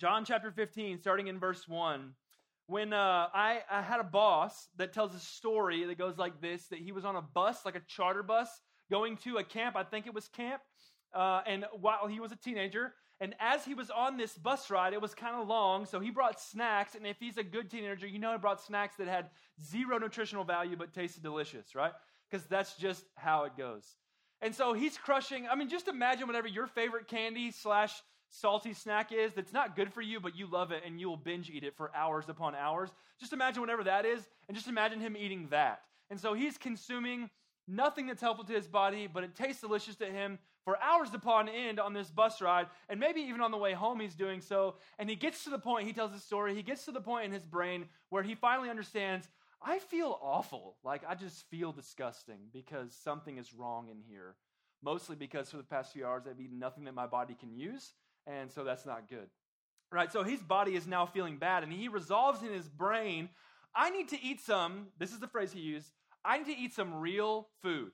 John chapter 15, starting in verse 1. When uh, I, I had a boss that tells a story that goes like this that he was on a bus, like a charter bus, going to a camp. I think it was camp. Uh, and while he was a teenager, and as he was on this bus ride, it was kind of long, so he brought snacks. And if he's a good teenager, you know he brought snacks that had zero nutritional value but tasted delicious, right? Because that's just how it goes. And so he's crushing. I mean, just imagine whatever your favorite candy slash salty snack is that's not good for you, but you love it and you will binge eat it for hours upon hours. Just imagine whatever that is, and just imagine him eating that. And so he's consuming nothing that's helpful to his body, but it tastes delicious to him for hours upon end on this bus ride, and maybe even on the way home he's doing so. And he gets to the point, he tells the story, he gets to the point in his brain where he finally understands I feel awful. Like I just feel disgusting because something is wrong in here. Mostly because for the past few hours I've eaten nothing that my body can use, and so that's not good. Right? So his body is now feeling bad, and he resolves in his brain, I need to eat some, this is the phrase he used, I need to eat some real food.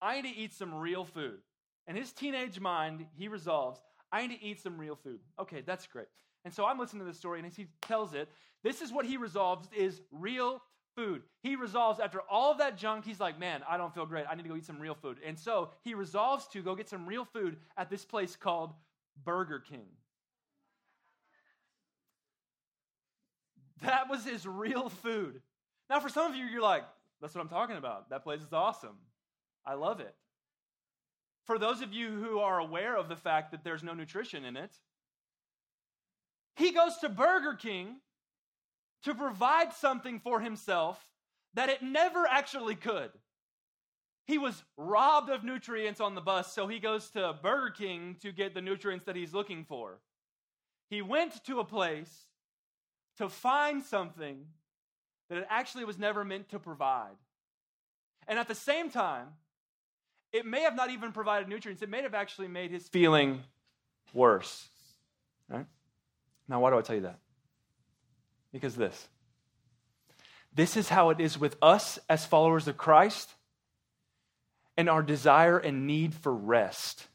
I need to eat some real food. In his teenage mind, he resolves, I need to eat some real food. Okay, that's great. And so I'm listening to this story, and as he tells it, this is what he resolves is real food. He resolves after all of that junk, he's like, man, I don't feel great. I need to go eat some real food. And so he resolves to go get some real food at this place called Burger King. That was his real food. Now, for some of you, you're like, that's what I'm talking about. That place is awesome. I love it. For those of you who are aware of the fact that there's no nutrition in it, he goes to Burger King to provide something for himself that it never actually could. He was robbed of nutrients on the bus, so he goes to Burger King to get the nutrients that he's looking for. He went to a place to find something that it actually was never meant to provide. And at the same time, it may have not even provided nutrients, it may have actually made his feeling worse. Right? Now, why do I tell you that? Because this. This is how it is with us as followers of Christ and our desire and need for rest.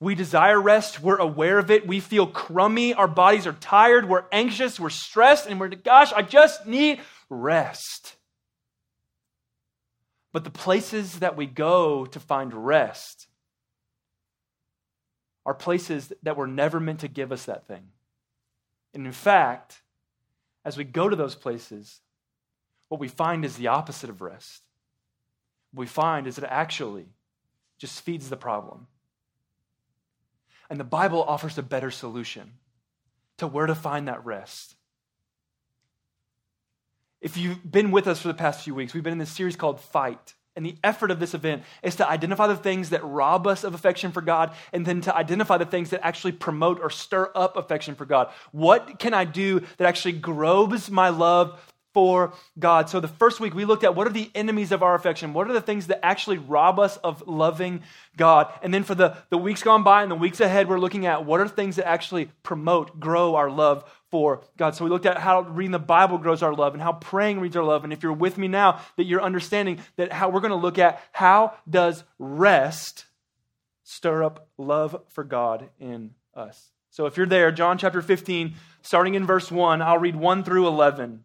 We desire rest. We're aware of it. We feel crummy. Our bodies are tired. We're anxious. We're stressed. And we're, gosh, I just need rest. But the places that we go to find rest are places that were never meant to give us that thing. And in fact, as we go to those places, what we find is the opposite of rest. What we find is it actually just feeds the problem. And the Bible offers a better solution to where to find that rest. If you've been with us for the past few weeks, we've been in this series called Fight. And the effort of this event is to identify the things that rob us of affection for God and then to identify the things that actually promote or stir up affection for God. What can I do that actually grows my love for God. So the first week we looked at what are the enemies of our affection? What are the things that actually rob us of loving God? And then for the, the weeks gone by and the weeks ahead, we're looking at what are things that actually promote, grow our love for God. So we looked at how reading the Bible grows our love and how praying reads our love. And if you're with me now, that you're understanding that how we're going to look at how does rest stir up love for God in us. So if you're there, John chapter 15, starting in verse 1, I'll read 1 through 11.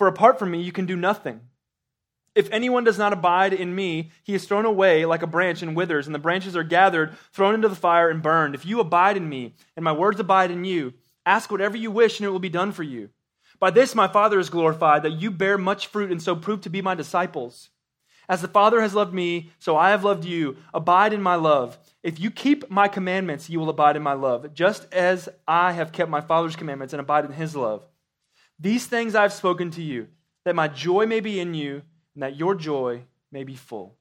For apart from me, you can do nothing. If anyone does not abide in me, he is thrown away like a branch and withers, and the branches are gathered, thrown into the fire, and burned. If you abide in me, and my words abide in you, ask whatever you wish, and it will be done for you. By this my Father is glorified, that you bear much fruit, and so prove to be my disciples. As the Father has loved me, so I have loved you. Abide in my love. If you keep my commandments, you will abide in my love, just as I have kept my Father's commandments and abide in his love. These things I've spoken to you, that my joy may be in you, and that your joy may be full.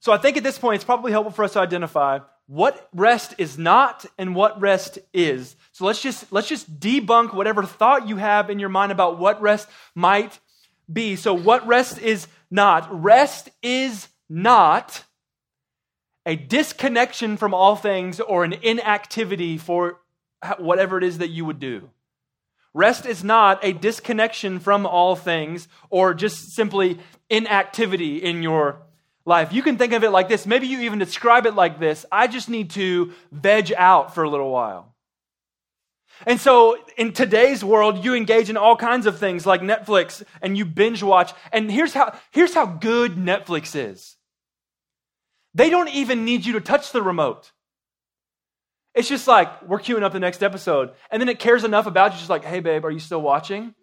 So I think at this point, it's probably helpful for us to identify what rest is not and what rest is. So let's just let's just debunk whatever thought you have in your mind about what rest might be. So what rest is not? Rest is not a disconnection from all things or an inactivity for whatever it is that you would do. Rest is not a disconnection from all things or just simply inactivity in your life. You can think of it like this. Maybe you even describe it like this I just need to veg out for a little while. And so in today's world, you engage in all kinds of things like Netflix and you binge watch. And here's how, here's how good Netflix is they don't even need you to touch the remote. It's just like, we're queuing up the next episode. And then it cares enough about you, just like, hey, babe, are you still watching?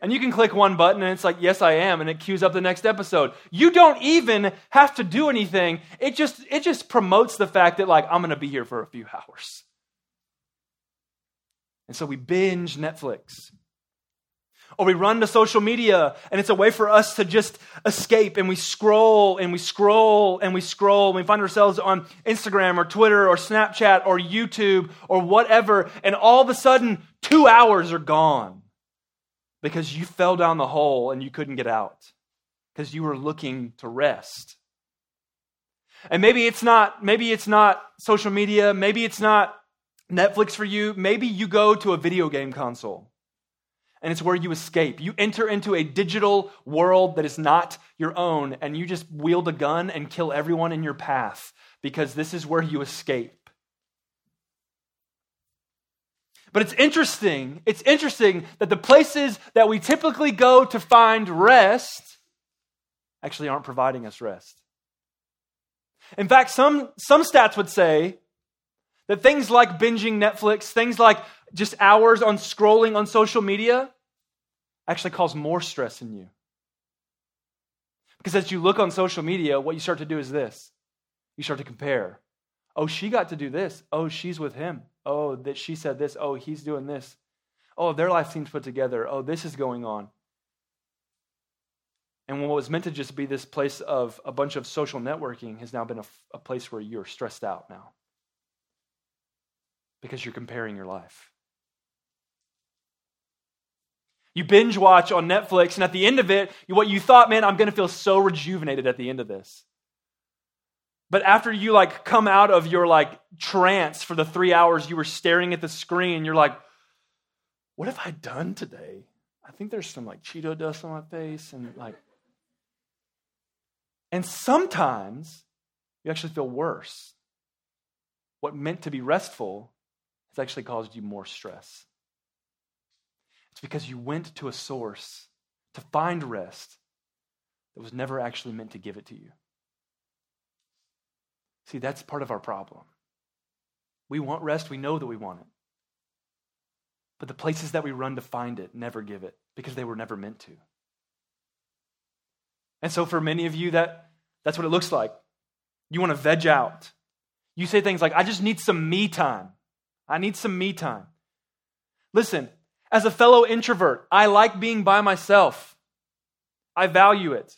And you can click one button and it's like, yes, I am. And it queues up the next episode. You don't even have to do anything. It just, it just promotes the fact that, like, I'm going to be here for a few hours. And so we binge Netflix. Or we run to social media and it's a way for us to just escape and we scroll and we scroll and we scroll and we find ourselves on Instagram or Twitter or Snapchat or YouTube or whatever. And all of a sudden, two hours are gone because you fell down the hole and you couldn't get out because you were looking to rest. And maybe it's not maybe it's not social media, maybe it's not Netflix for you, maybe you go to a video game console and it's where you escape. You enter into a digital world that is not your own, and you just wield a gun and kill everyone in your path because this is where you escape. But it's interesting, it's interesting that the places that we typically go to find rest actually aren't providing us rest. In fact, some, some stats would say that things like binging Netflix, things like just hours on scrolling on social media, actually cause more stress in you. Because as you look on social media, what you start to do is this you start to compare. Oh, she got to do this. Oh, she's with him. Oh, that she said this. Oh, he's doing this. Oh, their life seems put together. Oh, this is going on. And what was meant to just be this place of a bunch of social networking has now been a, a place where you're stressed out now because you're comparing your life. You binge watch on Netflix, and at the end of it, what you thought, man, I'm going to feel so rejuvenated at the end of this. But after you like come out of your like trance for the three hours you were staring at the screen, you're like, what have I done today? I think there's some like Cheeto dust on my face and like. And sometimes you actually feel worse. What meant to be restful has actually caused you more stress. It's because you went to a source to find rest that was never actually meant to give it to you. See, that's part of our problem. We want rest, we know that we want it. But the places that we run to find it never give it because they were never meant to. And so for many of you that that's what it looks like. You want to veg out. You say things like I just need some me time. I need some me time. Listen, as a fellow introvert, I like being by myself. I value it.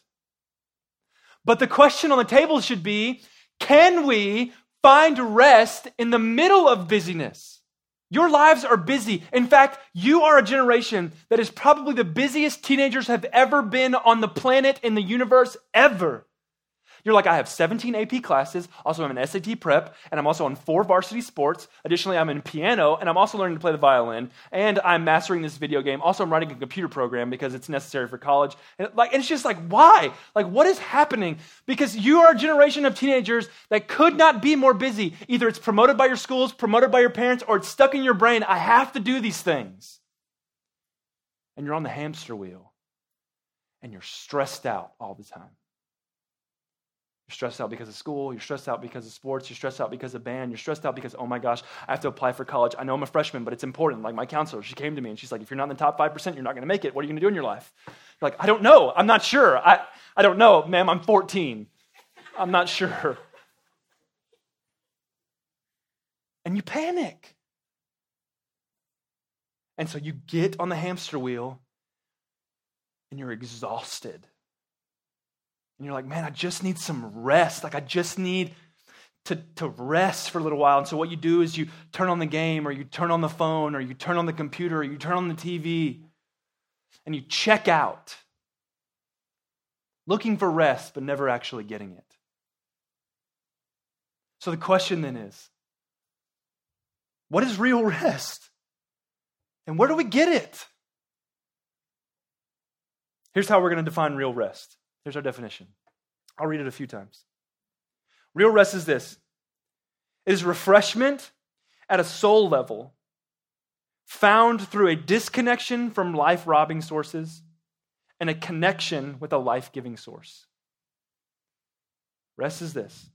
But the question on the table should be can we find rest in the middle of busyness? Your lives are busy. In fact, you are a generation that is probably the busiest teenagers have ever been on the planet, in the universe, ever. You're like, I have 17 AP classes. Also, I'm an SAT prep, and I'm also on four varsity sports. Additionally, I'm in piano, and I'm also learning to play the violin, and I'm mastering this video game. Also, I'm writing a computer program because it's necessary for college. And, like, and it's just like, why? Like, what is happening? Because you are a generation of teenagers that could not be more busy. Either it's promoted by your schools, promoted by your parents, or it's stuck in your brain. I have to do these things. And you're on the hamster wheel, and you're stressed out all the time. You're stressed out because of school. You're stressed out because of sports. You're stressed out because of band. You're stressed out because, oh my gosh, I have to apply for college. I know I'm a freshman, but it's important. Like my counselor, she came to me and she's like, if you're not in the top 5%, you're not going to make it. What are you going to do in your life? You're like, I don't know. I'm not sure. I, I don't know. Ma'am, I'm 14. I'm not sure. And you panic. And so you get on the hamster wheel and you're exhausted and you're like, man, I just need some rest. Like, I just need to, to rest for a little while. And so, what you do is you turn on the game, or you turn on the phone, or you turn on the computer, or you turn on the TV, and you check out, looking for rest, but never actually getting it. So, the question then is what is real rest? And where do we get it? Here's how we're going to define real rest. Here's our definition. I'll read it a few times. Real rest is this it is refreshment at a soul level found through a disconnection from life robbing sources and a connection with a life giving source. Rest is this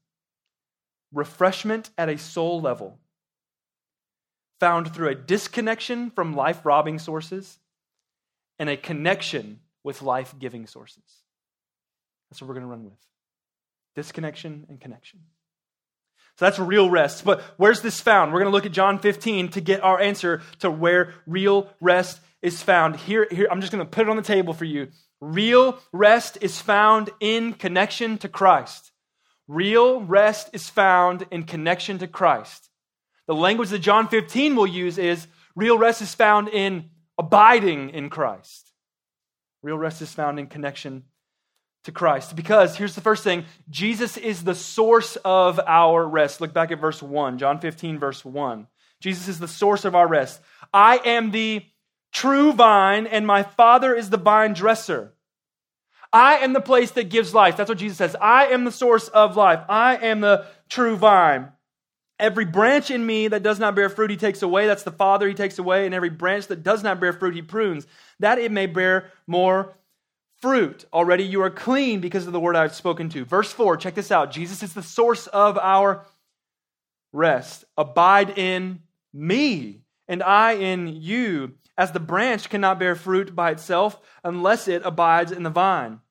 refreshment at a soul level found through a disconnection from life robbing sources and a connection with life giving sources. That's what we're going to run with disconnection and connection. So that's real rest. But where's this found? We're going to look at John 15 to get our answer to where real rest is found. Here, here I'm just going to put it on the table for you. Real rest is found in connection to Christ. Real rest is found in connection to Christ. The language that John 15 will use is real rest is found in abiding in Christ. Real rest is found in connection to Christ. Because here's the first thing Jesus is the source of our rest. Look back at verse 1, John 15, verse 1. Jesus is the source of our rest. I am the true vine, and my Father is the vine dresser. I am the place that gives life. That's what Jesus says. I am the source of life. I am the true vine. Every branch in me that does not bear fruit, he takes away. That's the Father, he takes away. And every branch that does not bear fruit, he prunes, that it may bear more fruit. Already you are clean because of the word I've spoken to. Verse 4, check this out. Jesus is the source of our rest. Abide in me, and I in you, as the branch cannot bear fruit by itself unless it abides in the vine.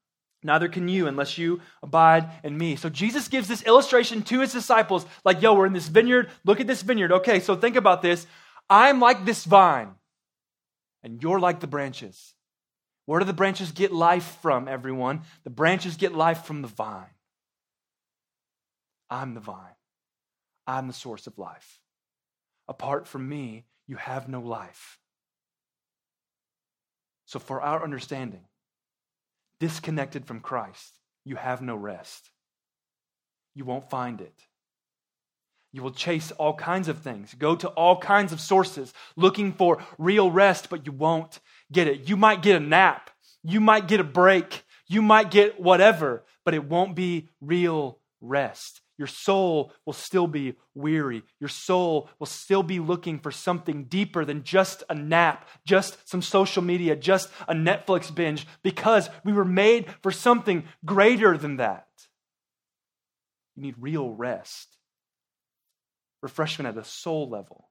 Neither can you unless you abide in me. So Jesus gives this illustration to his disciples like, yo, we're in this vineyard. Look at this vineyard. Okay, so think about this. I'm like this vine, and you're like the branches. Where do the branches get life from, everyone? The branches get life from the vine. I'm the vine. I'm the source of life. Apart from me, you have no life. So, for our understanding, disconnected from Christ, you have no rest. You won't find it. You will chase all kinds of things, go to all kinds of sources looking for real rest, but you won't get it. You might get a nap, you might get a break, you might get whatever, but it won't be real rest. Your soul will still be weary. Your soul will still be looking for something deeper than just a nap, just some social media, just a Netflix binge, because we were made for something greater than that. You need real rest, refreshment at a soul level.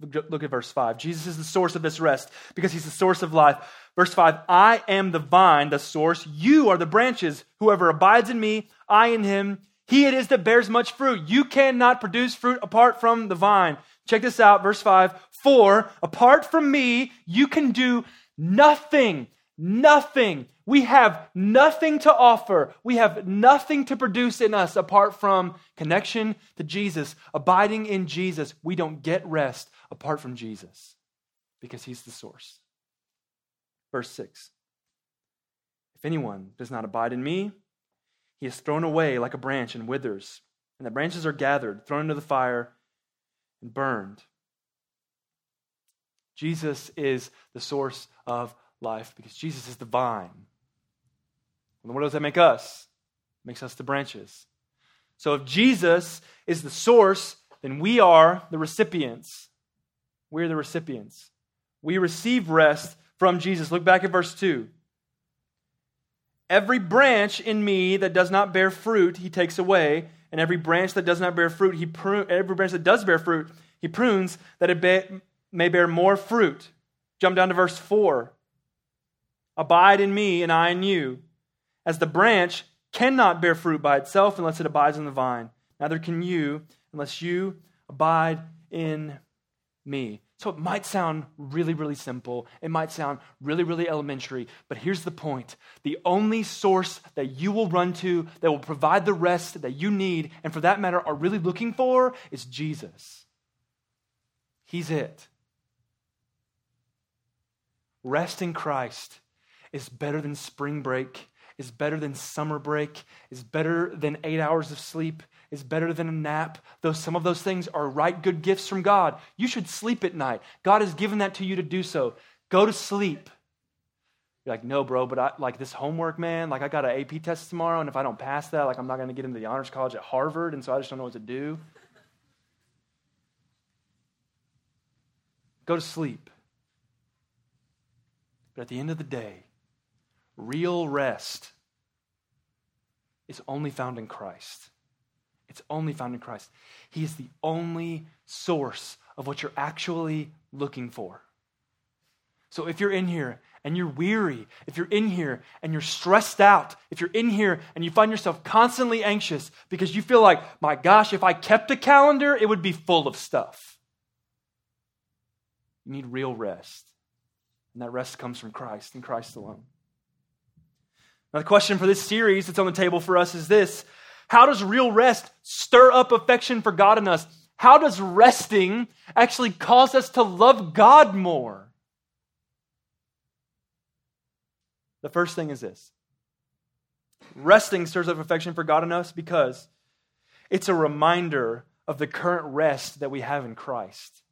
Look at verse 5. Jesus is the source of this rest because he's the source of life. Verse 5 I am the vine, the source. You are the branches. Whoever abides in me, I in him, he it is that bears much fruit. You cannot produce fruit apart from the vine. Check this out, verse 5. For apart from me, you can do nothing. Nothing. We have nothing to offer. We have nothing to produce in us apart from connection to Jesus, abiding in Jesus. We don't get rest apart from Jesus because he's the source. Verse 6 If anyone does not abide in me, he is thrown away like a branch and withers, and the branches are gathered, thrown into the fire, and burned. Jesus is the source of life because Jesus is the vine. And what does that make us? It makes us the branches. So if Jesus is the source, then we are the recipients. We're the recipients. We receive rest from Jesus. Look back at verse 2. Every branch in me that does not bear fruit, he takes away, and every branch that does not bear fruit, he prune, every branch that does bear fruit, he prunes that it be, may bear more fruit. Jump down to verse 4. Abide in me, and I in you. As the branch cannot bear fruit by itself unless it abides in the vine, neither can you unless you abide in me. So it might sound really, really simple. It might sound really, really elementary. But here's the point the only source that you will run to that will provide the rest that you need, and for that matter, are really looking for, is Jesus. He's it. Rest in Christ is better than spring break, is better than summer break, is better than eight hours of sleep, is better than a nap. Though some of those things are right good gifts from God, you should sleep at night. God has given that to you to do so. Go to sleep. You're like, no, bro, but I like this homework, man. Like, I got an AP test tomorrow, and if I don't pass that, like, I'm not going to get into the honors college at Harvard, and so I just don't know what to do. Go to sleep. But at the end of the day, real rest is only found in Christ. It's only found in Christ. He is the only source of what you're actually looking for. So if you're in here and you're weary, if you're in here and you're stressed out, if you're in here and you find yourself constantly anxious because you feel like, my gosh, if I kept a calendar, it would be full of stuff. You need real rest. And that rest comes from Christ and Christ alone. Now, the question for this series that's on the table for us is this How does real rest stir up affection for God in us? How does resting actually cause us to love God more? The first thing is this resting stirs up affection for God in us because it's a reminder of the current rest that we have in Christ.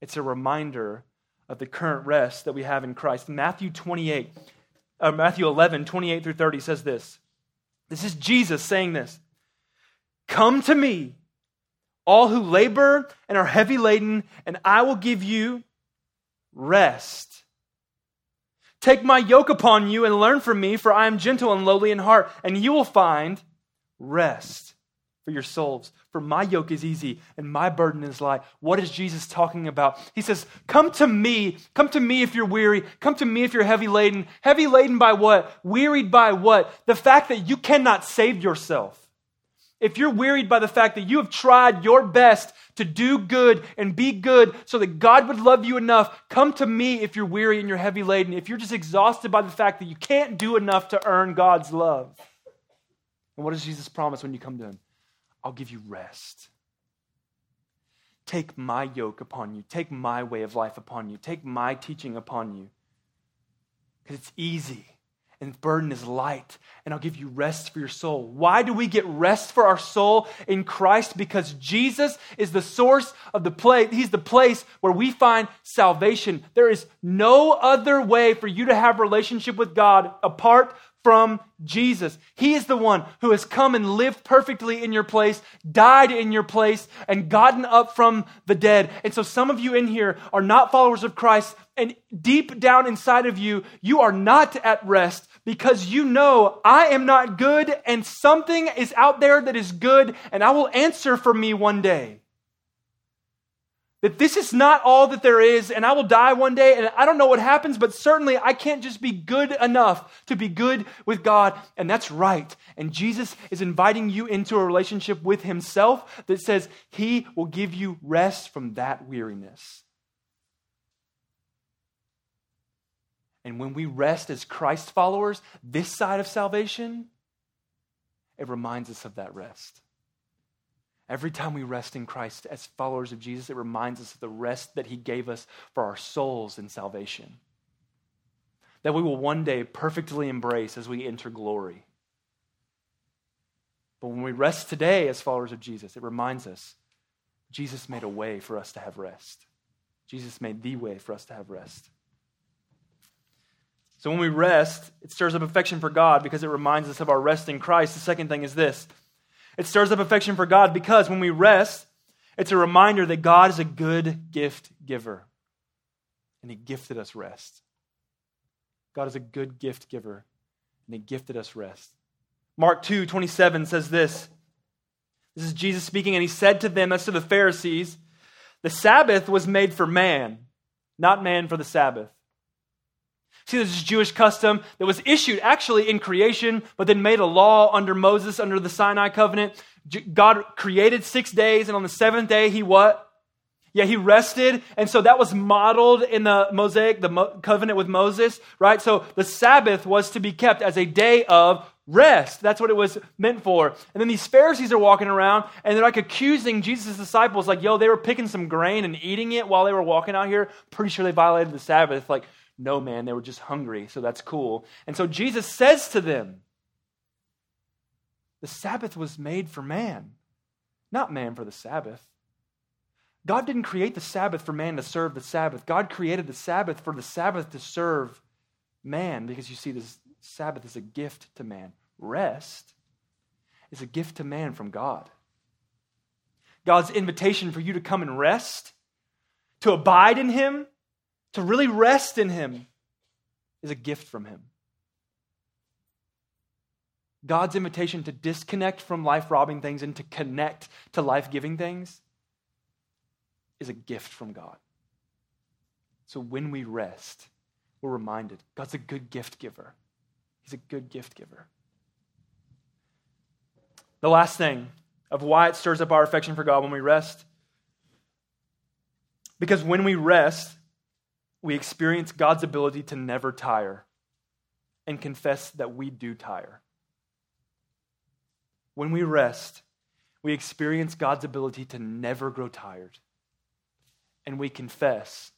It's a reminder of the current rest that we have in Christ. Matthew 28, uh, Matthew 11, 28 through 30 says this. This is Jesus saying this. Come to me, all who labor and are heavy laden, and I will give you rest. Take my yoke upon you and learn from me, for I am gentle and lowly in heart, and you will find rest for your souls. For my yoke is easy and my burden is light. What is Jesus talking about? He says, Come to me. Come to me if you're weary. Come to me if you're heavy laden. Heavy laden by what? Wearied by what? The fact that you cannot save yourself. If you're wearied by the fact that you have tried your best to do good and be good so that God would love you enough, come to me if you're weary and you're heavy laden. If you're just exhausted by the fact that you can't do enough to earn God's love. And what does Jesus promise when you come to him? I'll give you rest. Take my yoke upon you. Take my way of life upon you. Take my teaching upon you. Because it's easy and burden is light, and I'll give you rest for your soul. Why do we get rest for our soul in Christ? Because Jesus is the source of the place, He's the place where we find salvation. There is no other way for you to have relationship with God apart from Jesus. He is the one who has come and lived perfectly in your place, died in your place, and gotten up from the dead. And so some of you in here are not followers of Christ, and deep down inside of you, you are not at rest because you know I am not good, and something is out there that is good, and I will answer for me one day. That this is not all that there is, and I will die one day, and I don't know what happens, but certainly I can't just be good enough to be good with God, and that's right. And Jesus is inviting you into a relationship with Himself that says He will give you rest from that weariness. And when we rest as Christ followers, this side of salvation, it reminds us of that rest. Every time we rest in Christ as followers of Jesus, it reminds us of the rest that He gave us for our souls in salvation. That we will one day perfectly embrace as we enter glory. But when we rest today as followers of Jesus, it reminds us Jesus made a way for us to have rest. Jesus made the way for us to have rest. So when we rest, it stirs up affection for God because it reminds us of our rest in Christ. The second thing is this it stirs up affection for God because when we rest, it's a reminder that God is a good gift giver. And He gifted us rest. God is a good gift giver, and He gifted us rest. Mark 2 27 says this. This is Jesus speaking, and He said to them, as to the Pharisees, The Sabbath was made for man, not man for the Sabbath. See, there's this Jewish custom that was issued actually in creation, but then made a law under Moses, under the Sinai covenant. God created six days, and on the seventh day, he what? Yeah, he rested. And so that was modeled in the Mosaic, the Mo- covenant with Moses, right? So the Sabbath was to be kept as a day of rest. That's what it was meant for. And then these Pharisees are walking around and they're like accusing Jesus' disciples, like, yo, they were picking some grain and eating it while they were walking out here. Pretty sure they violated the Sabbath. Like, no, man, they were just hungry, so that's cool. And so Jesus says to them, the Sabbath was made for man, not man for the Sabbath. God didn't create the Sabbath for man to serve the Sabbath. God created the Sabbath for the Sabbath to serve man because you see, this Sabbath is a gift to man. Rest is a gift to man from God. God's invitation for you to come and rest, to abide in Him, to really rest in Him, is a gift from Him. God's invitation to disconnect from life robbing things and to connect to life giving things is a gift from God. So when we rest, we're reminded God's a good gift giver. He's a good gift giver. The last thing of why it stirs up our affection for God when we rest. Because when we rest, we experience God's ability to never tire and confess that we do tire. When we rest, we experience God's ability to never grow tired. And we confess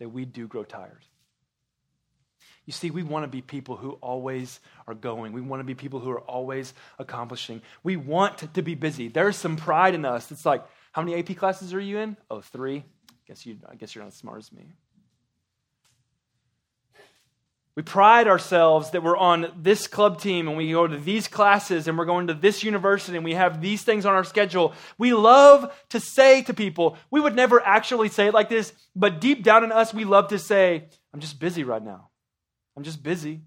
that we do grow tired. You see, we want to be people who always are going. We want to be people who are always accomplishing. We want to be busy. There's some pride in us. It's like, how many AP classes are you in? Oh, three. Guess you. I guess you're not as smart as me. We pride ourselves that we're on this club team and we go to these classes and we're going to this university and we have these things on our schedule. We love to say to people, we would never actually say it like this, but deep down in us, we love to say, I'm just busy right now. I'm just busy.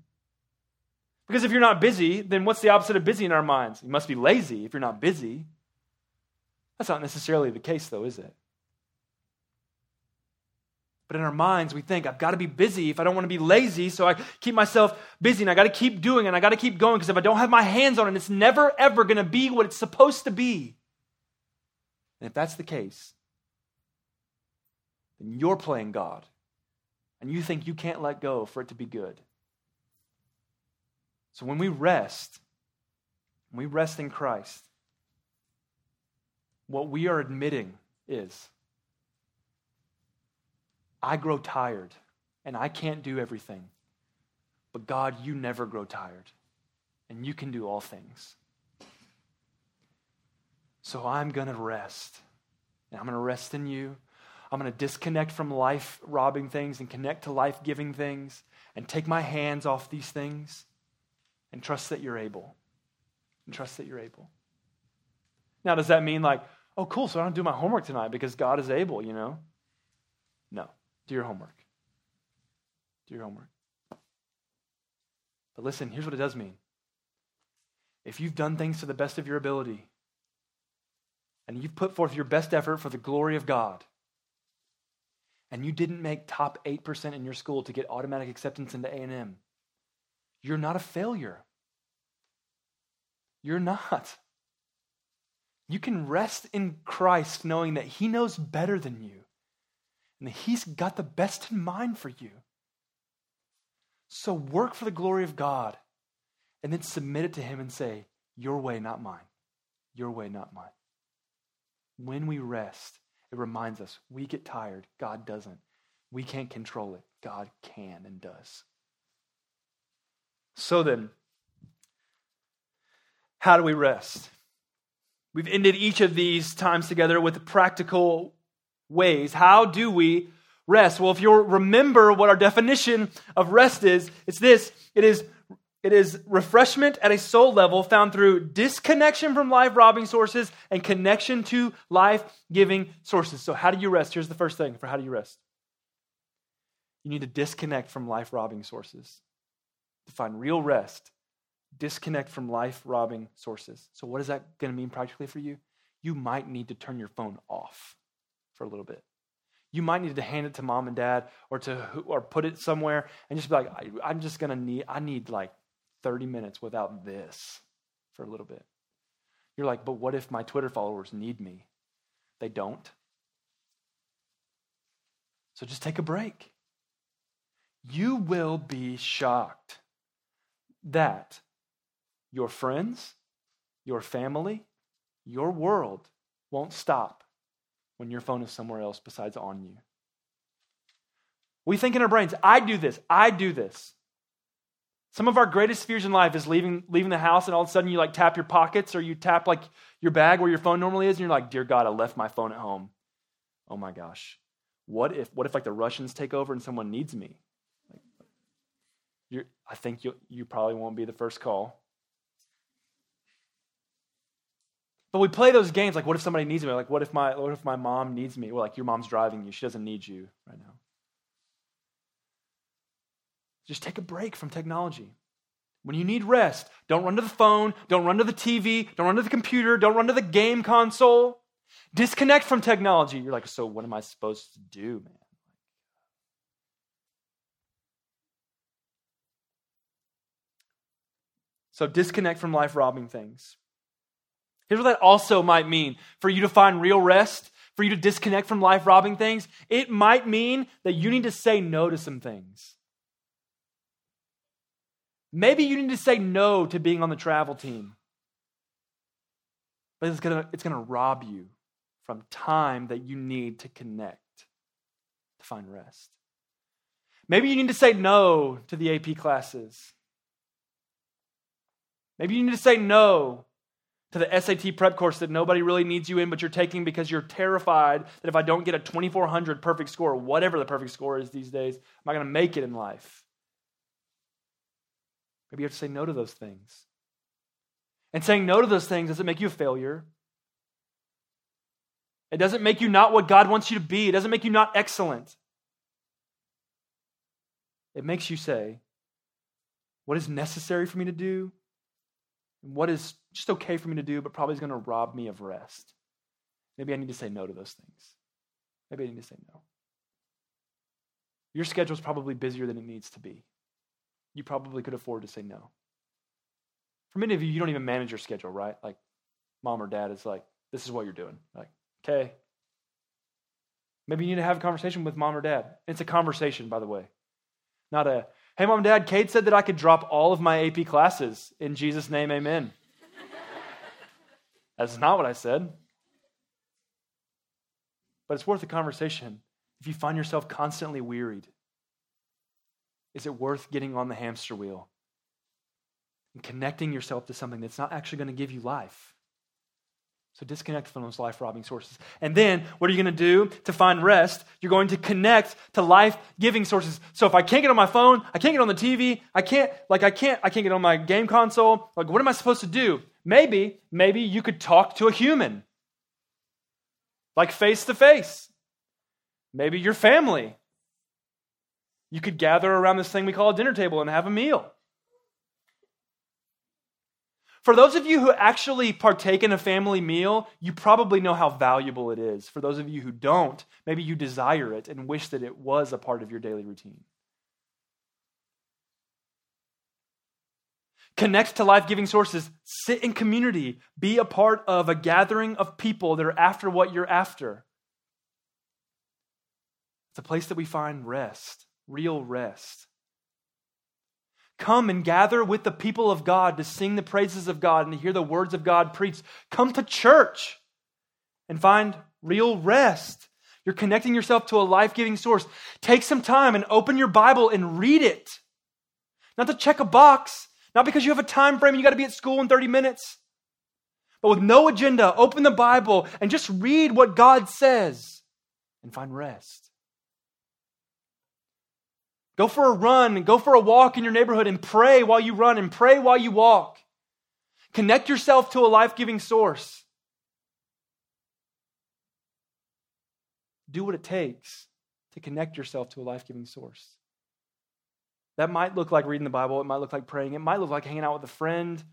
Because if you're not busy, then what's the opposite of busy in our minds? You must be lazy if you're not busy. That's not necessarily the case, though, is it? But in our minds, we think, I've got to be busy if I don't want to be lazy, so I keep myself busy and I got to keep doing and I got to keep going because if I don't have my hands on it, it's never, ever going to be what it's supposed to be. And if that's the case, then you're playing God and you think you can't let go for it to be good. So when we rest, when we rest in Christ, what we are admitting is I grow tired and I can't do everything. But God, you never grow tired and you can do all things. So I'm going to rest. And I'm going to rest in you. I'm going to disconnect from life robbing things and connect to life giving things and take my hands off these things and trust that you're able. And trust that you're able. Now, does that mean like, oh, cool, so I don't do my homework tonight because God is able, you know? No. Do your homework. Do your homework. But listen, here's what it does mean. If you've done things to the best of your ability, and you've put forth your best effort for the glory of God, and you didn't make top 8% in your school to get automatic acceptance into A&M, you're not a failure. You're not. You can rest in Christ knowing that He knows better than you and He's got the best in mind for you. So work for the glory of God and then submit it to Him and say, Your way, not mine. Your way, not mine. When we rest, it reminds us we get tired, God doesn't. We can't control it, God can and does. So then, how do we rest? We've ended each of these times together with a practical ways. How do we rest? Well, if you remember what our definition of rest is, it's this it is it is refreshment at a soul level found through disconnection from life robbing sources and connection to life giving sources. So, how do you rest? Here's the first thing for how do you rest you need to disconnect from life robbing sources. To find real rest, disconnect from life robbing sources. So, what is that going to mean practically for you? You might need to turn your phone off for a little bit. You might need to hand it to mom and dad or to or put it somewhere and just be like, I, am just gonna need I need like 30 minutes without this for a little bit. You're like, but what if my Twitter followers need me? They don't. So just take a break. You will be shocked that your friends, your family, your world won't stop when your phone is somewhere else besides on you. We think in our brains, I do this, I do this. Some of our greatest fears in life is leaving, leaving the house and all of a sudden you like tap your pockets or you tap like your bag where your phone normally is and you're like, dear God, I left my phone at home. Oh my gosh. What if, what if like the Russians take over and someone needs me? Like, I think you, you probably won't be the first call. But we play those games like, what if somebody needs me? Like, what if my, what if my mom needs me? Well, like, your mom's driving you. She doesn't need you right now. Just take a break from technology. When you need rest, don't run to the phone, don't run to the TV, don't run to the computer, don't run to the game console. Disconnect from technology. You're like, so what am I supposed to do, man? So disconnect from life robbing things. Here's what that also might mean for you to find real rest, for you to disconnect from life robbing things. It might mean that you need to say no to some things. Maybe you need to say no to being on the travel team. But it's going to it's going to rob you from time that you need to connect to find rest. Maybe you need to say no to the AP classes. Maybe you need to say no to the SAT prep course that nobody really needs you in, but you're taking because you're terrified that if I don't get a 2400 perfect score, whatever the perfect score is these days, am I going to make it in life? Maybe you have to say no to those things. And saying no to those things doesn't make you a failure. It doesn't make you not what God wants you to be. It doesn't make you not excellent. It makes you say, what is necessary for me to do? And what is just okay for me to do, but probably is going to rob me of rest? Maybe I need to say no to those things. Maybe I need to say no. Your schedule is probably busier than it needs to be you probably could afford to say no. For many of you, you don't even manage your schedule, right? Like mom or dad is like, this is what you're doing. Like, okay. Maybe you need to have a conversation with mom or dad. It's a conversation, by the way. Not a, hey, mom, dad, Kate said that I could drop all of my AP classes. In Jesus' name, amen. That's not what I said. But it's worth a conversation if you find yourself constantly wearied is it worth getting on the hamster wheel and connecting yourself to something that's not actually going to give you life? So disconnect from those life robbing sources. And then what are you going to do to find rest? You're going to connect to life giving sources. So if I can't get on my phone, I can't get on the TV, I can't, like, I can't, I can't get on my game console, like, what am I supposed to do? Maybe, maybe you could talk to a human, like face to face. Maybe your family. You could gather around this thing we call a dinner table and have a meal. For those of you who actually partake in a family meal, you probably know how valuable it is. For those of you who don't, maybe you desire it and wish that it was a part of your daily routine. Connect to life giving sources. Sit in community. Be a part of a gathering of people that are after what you're after. It's a place that we find rest real rest. Come and gather with the people of God to sing the praises of God and to hear the words of God preached. Come to church and find real rest. You're connecting yourself to a life giving source. Take some time and open your Bible and read it. Not to check a box, not because you have a time frame and you got to be at school in 30 minutes, but with no agenda. Open the Bible and just read what God says and find rest. Go for a run go for a walk in your neighborhood and pray while you run and pray while you walk. Connect yourself to a life giving source. Do what it takes to connect yourself to a life giving source. That might look like reading the Bible. It might look like praying. It might look like hanging out with a friend.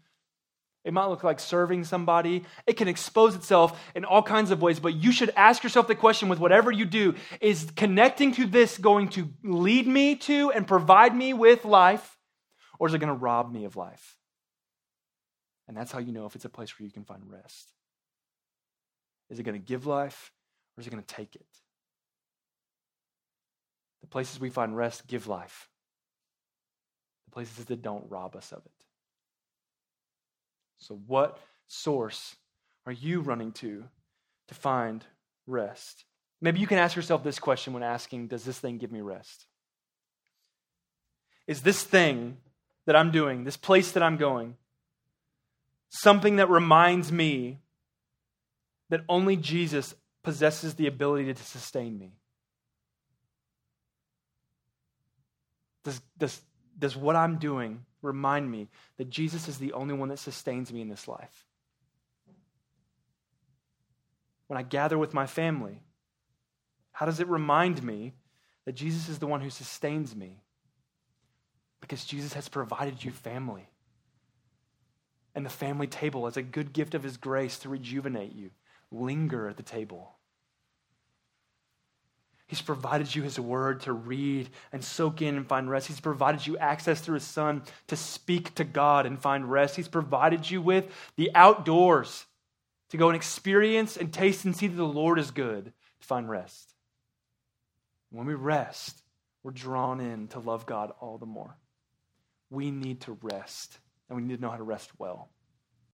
It might look like serving somebody. It can expose itself in all kinds of ways, but you should ask yourself the question with whatever you do is connecting to this going to lead me to and provide me with life, or is it going to rob me of life? And that's how you know if it's a place where you can find rest. Is it going to give life, or is it going to take it? The places we find rest give life, places that don't rob us of it. So, what source are you running to to find rest? Maybe you can ask yourself this question when asking, Does this thing give me rest? Is this thing that I'm doing, this place that I'm going, something that reminds me that only Jesus possesses the ability to sustain me? Does, does, does what I'm doing remind me that Jesus is the only one that sustains me in this life? When I gather with my family, how does it remind me that Jesus is the one who sustains me? Because Jesus has provided you family. And the family table is a good gift of his grace to rejuvenate you. Linger at the table. He's provided you His word to read and soak in and find rest. He's provided you access through His Son to speak to God and find rest. He's provided you with the outdoors to go and experience and taste and see that the Lord is good to find rest. When we rest, we're drawn in to love God all the more. We need to rest, and we need to know how to rest well.